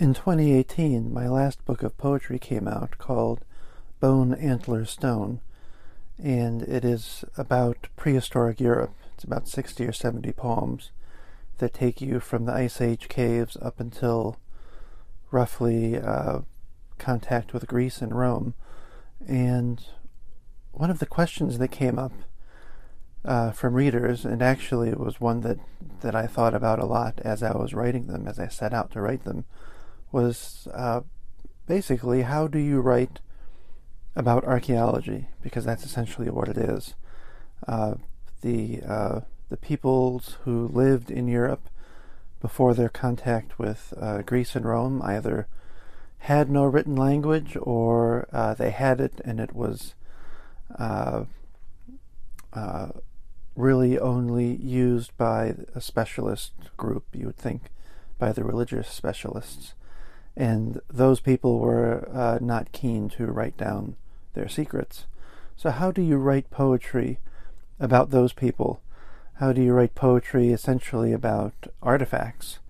In 2018, my last book of poetry came out called Bone Antler Stone, and it is about prehistoric Europe. It's about 60 or 70 poems that take you from the Ice Age caves up until roughly uh, contact with Greece and Rome. And one of the questions that came up uh, from readers, and actually it was one that, that I thought about a lot as I was writing them, as I set out to write them, was uh, basically how do you write about archaeology? Because that's essentially what it is. Uh, the uh, the peoples who lived in Europe before their contact with uh, Greece and Rome either had no written language or uh, they had it and it was uh, really only used by a specialist group, you would think, by the religious specialists and those people were uh, not keen to write down their secrets. So, how do you write poetry about those people? How do you write poetry essentially about artifacts,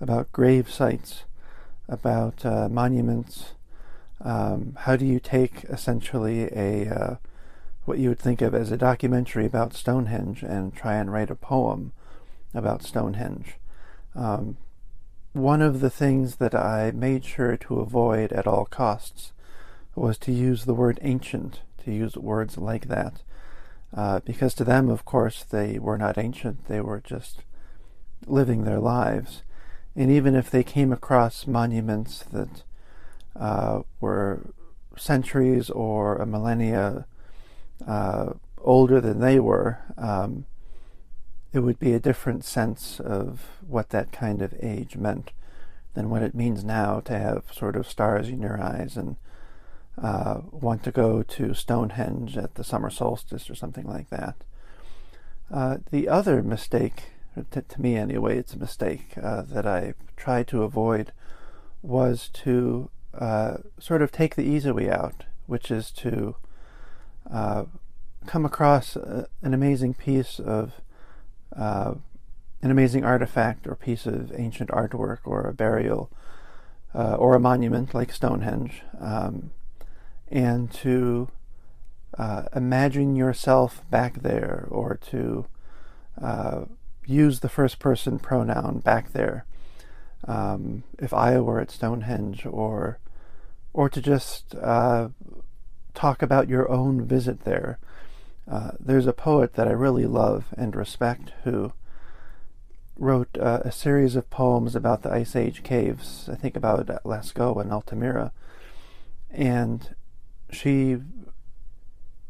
about grave sites, about uh, monuments? Um, how do you take essentially a uh, what you would think of as a documentary about Stonehenge and try and write a poem about Stonehenge? Um, one of the things that I made sure to avoid at all costs was to use the word ancient, to use words like that. Uh, because to them, of course, they were not ancient, they were just living their lives. And even if they came across monuments that uh, were centuries or a millennia uh, older than they were, um, it would be a different sense of what that kind of age meant than what it means now to have sort of stars in your eyes and uh, want to go to Stonehenge at the summer solstice or something like that. Uh, the other mistake, to, to, me anyway, it's a mistake uh, that I tried to avoid, was to uh, sort of take the easy way out, which is to uh, come across a, an amazing piece of uh, an amazing artifact or piece of ancient artwork or a burial uh, or a monument like Stonehenge, um, and to uh, imagine yourself back there or to uh, use the first person pronoun back there. Um, if I were at Stonehenge, or or to just uh, talk about your own visit there. Uh, there's a poet that I really love and respect who wrote uh, a series of poems about the Ice Age caves, I think about Lascaux and Altamira. And she,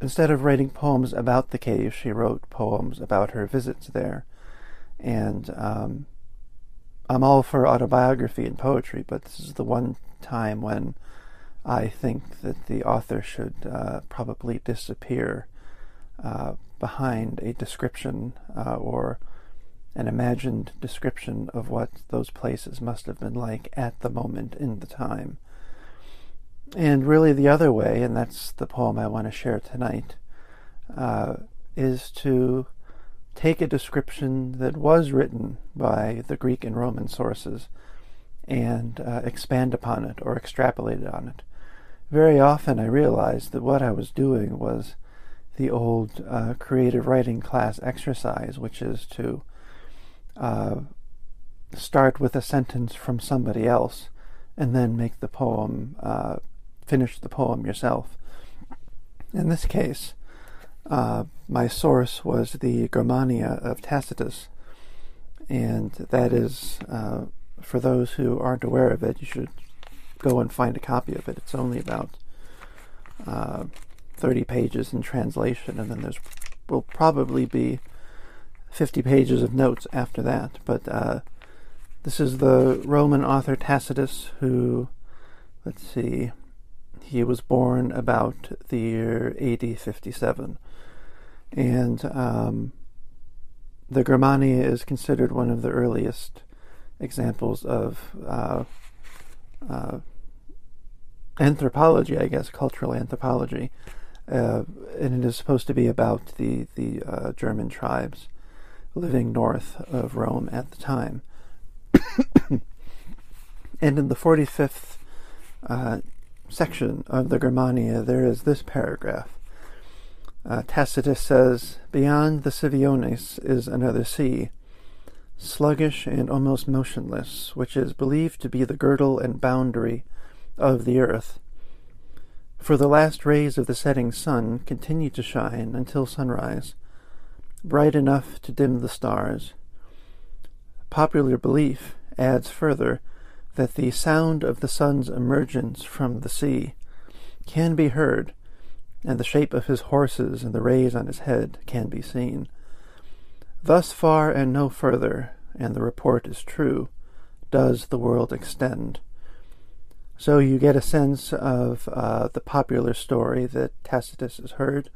instead of writing poems about the caves, she wrote poems about her visits there. And um, I'm all for autobiography and poetry, but this is the one time when I think that the author should uh, probably disappear uh, behind a description uh, or an imagined description of what those places must have been like at the moment in the time. And really, the other way, and that's the poem I want to share tonight, uh, is to take a description that was written by the Greek and Roman sources and uh, expand upon it or extrapolate on it. Very often, I realized that what I was doing was the old uh, creative writing class exercise, which is to uh, start with a sentence from somebody else and then make the poem, uh, finish the poem yourself. In this case, uh, my source was the Germania of Tacitus, and that is, uh, for those who aren't aware of it, you should go and find a copy of it. It's only about uh, 30 pages in translation, and then there's will probably be 50 pages of notes after that. But uh, this is the Roman author Tacitus, who, let's see, he was born about the year AD 57. And um, the Germania is considered one of the earliest examples of uh, uh, anthropology, I guess, cultural anthropology. Uh, and it is supposed to be about the, the uh, German tribes living north of Rome at the time. and in the 45th uh, section of the Germania, there is this paragraph. Uh, Tacitus says, Beyond the Suiones is another sea, sluggish and almost motionless, which is believed to be the girdle and boundary of the earth. For the last rays of the setting sun continue to shine until sunrise, bright enough to dim the stars. Popular belief adds further that the sound of the sun's emergence from the sea can be heard, and the shape of his horses and the rays on his head can be seen. Thus far and no further, and the report is true, does the world extend. So you get a sense of uh, the popular story that Tacitus has heard.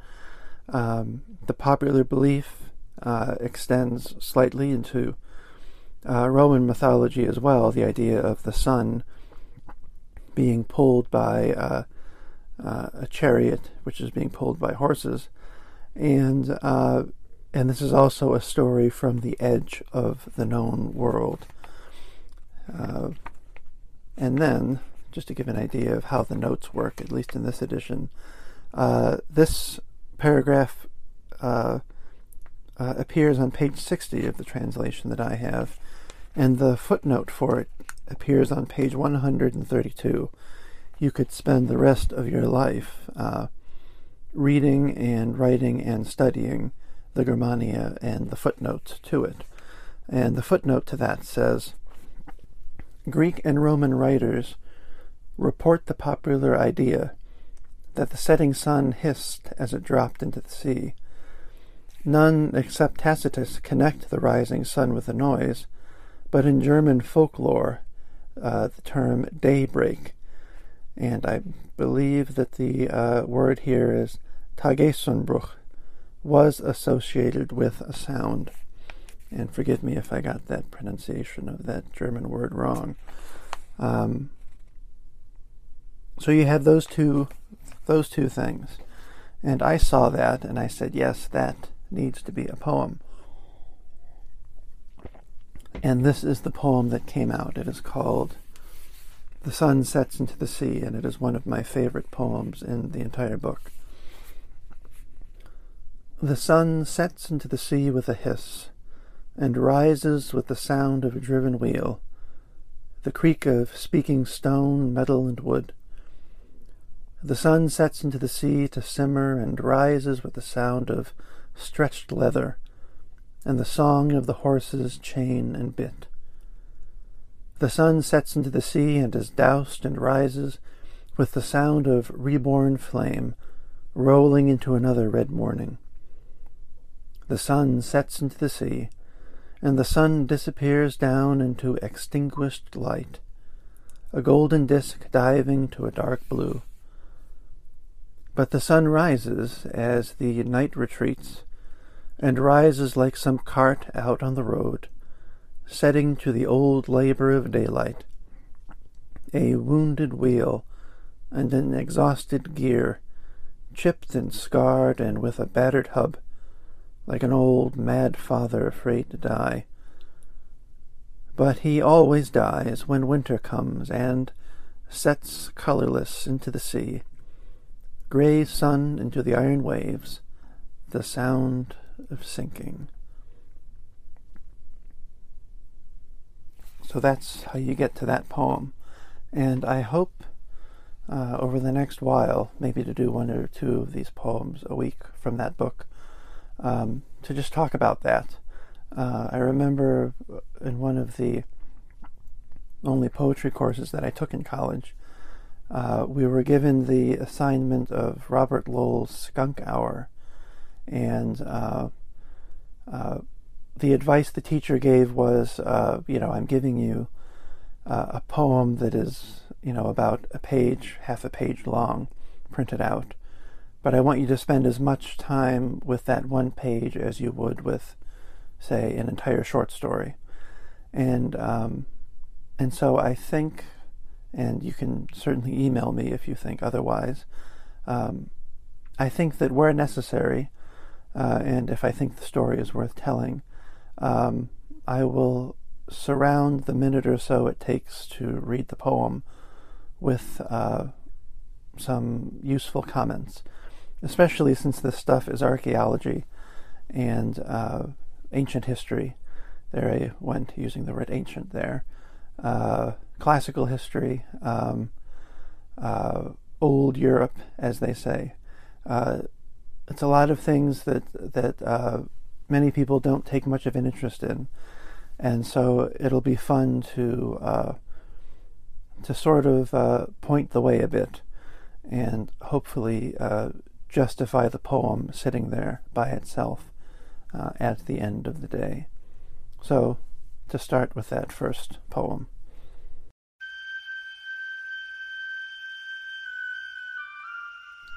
Um, the popular belief uh, extends slightly into uh, Roman mythology as well, the idea of the sun being pulled by uh, uh, a chariot, which is being pulled by horses, and uh, and this is also a story from the edge of the known world. And then, just to give an idea of how the notes work, at least in this edition, uh, this paragraph appears on page 60 of the translation that I have and the footnote for it appears on page 132. You could spend the rest of your life uh, reading and writing and studying the Germania and the footnotes to it. And the footnote to that says Greek and Roman writers report the popular idea that the setting sun hissed as it dropped into the sea. None except Tacitus connect the rising sun with the noise but in German folklore, uh, the term daybreak, and I believe that the uh, word here is Tagesanbruch, was associated with a sound. And forgive me if I got that pronunciation of that German word wrong. Um, so you have those two, those two things, and I saw that, and I said, yes, that needs to be a poem. And this is the poem that came out. It is called The Sun Sets into the Sea, and it is one of my favorite poems in the entire book. The sun sets into the sea with a hiss, and rises with the sound of a driven wheel, the creak of speaking stone, metal, and wood. The sun sets into the sea to simmer and rises with the sound of stretched leather, and the song of the horse's chain and bit. The sun sets into the sea and is doused and rises with the sound of reborn flame rolling into another red morning. The sun sets into the sea, and the sun disappears down into extinguished light, a golden disk diving to a dark blue. But the sun rises as the night retreats, and rises like some cart out on the road, setting to the old labor of daylight. A wounded wheel and an exhausted gear, chipped and scarred and with a battered hub, like an old mad father afraid to die. But he always dies when winter comes and sets colorless into the sea, gray sun into the iron waves, The Sound of Sinking. So that's how you get to that poem. And I hope uh, over the next while, maybe to do one or two of these poems a week from that book, um, to just talk about that. Uh, I remember in one of the only poetry courses that I took in college, uh, we were given the assignment of Robert Lowell's Skunk Hour, and uh, uh, the advice the teacher gave was, uh, you know, I'm giving you uh, a poem that is, you know, about a page, half a page long, printed out, but I want you to spend as much time with that one page as you would with, say, an entire short story, and um, and so I think and you can certainly email me if you think otherwise. Um, I think that where necessary, uh, and if I think the story is worth telling, um, I will surround the minute or so it takes to read the poem with uh, some useful comments, especially since this stuff is archaeology and uh, ancient history. There I went using the word ancient there. Classical history, um, uh, old Europe, as they say. Uh, it's a lot of things that that uh, many people don't take much of an interest in, and so it'll be fun to uh, to sort of uh, point the way a bit, and hopefully uh, justify the poem sitting there by itself at the end of the day. So, to start with that first poem.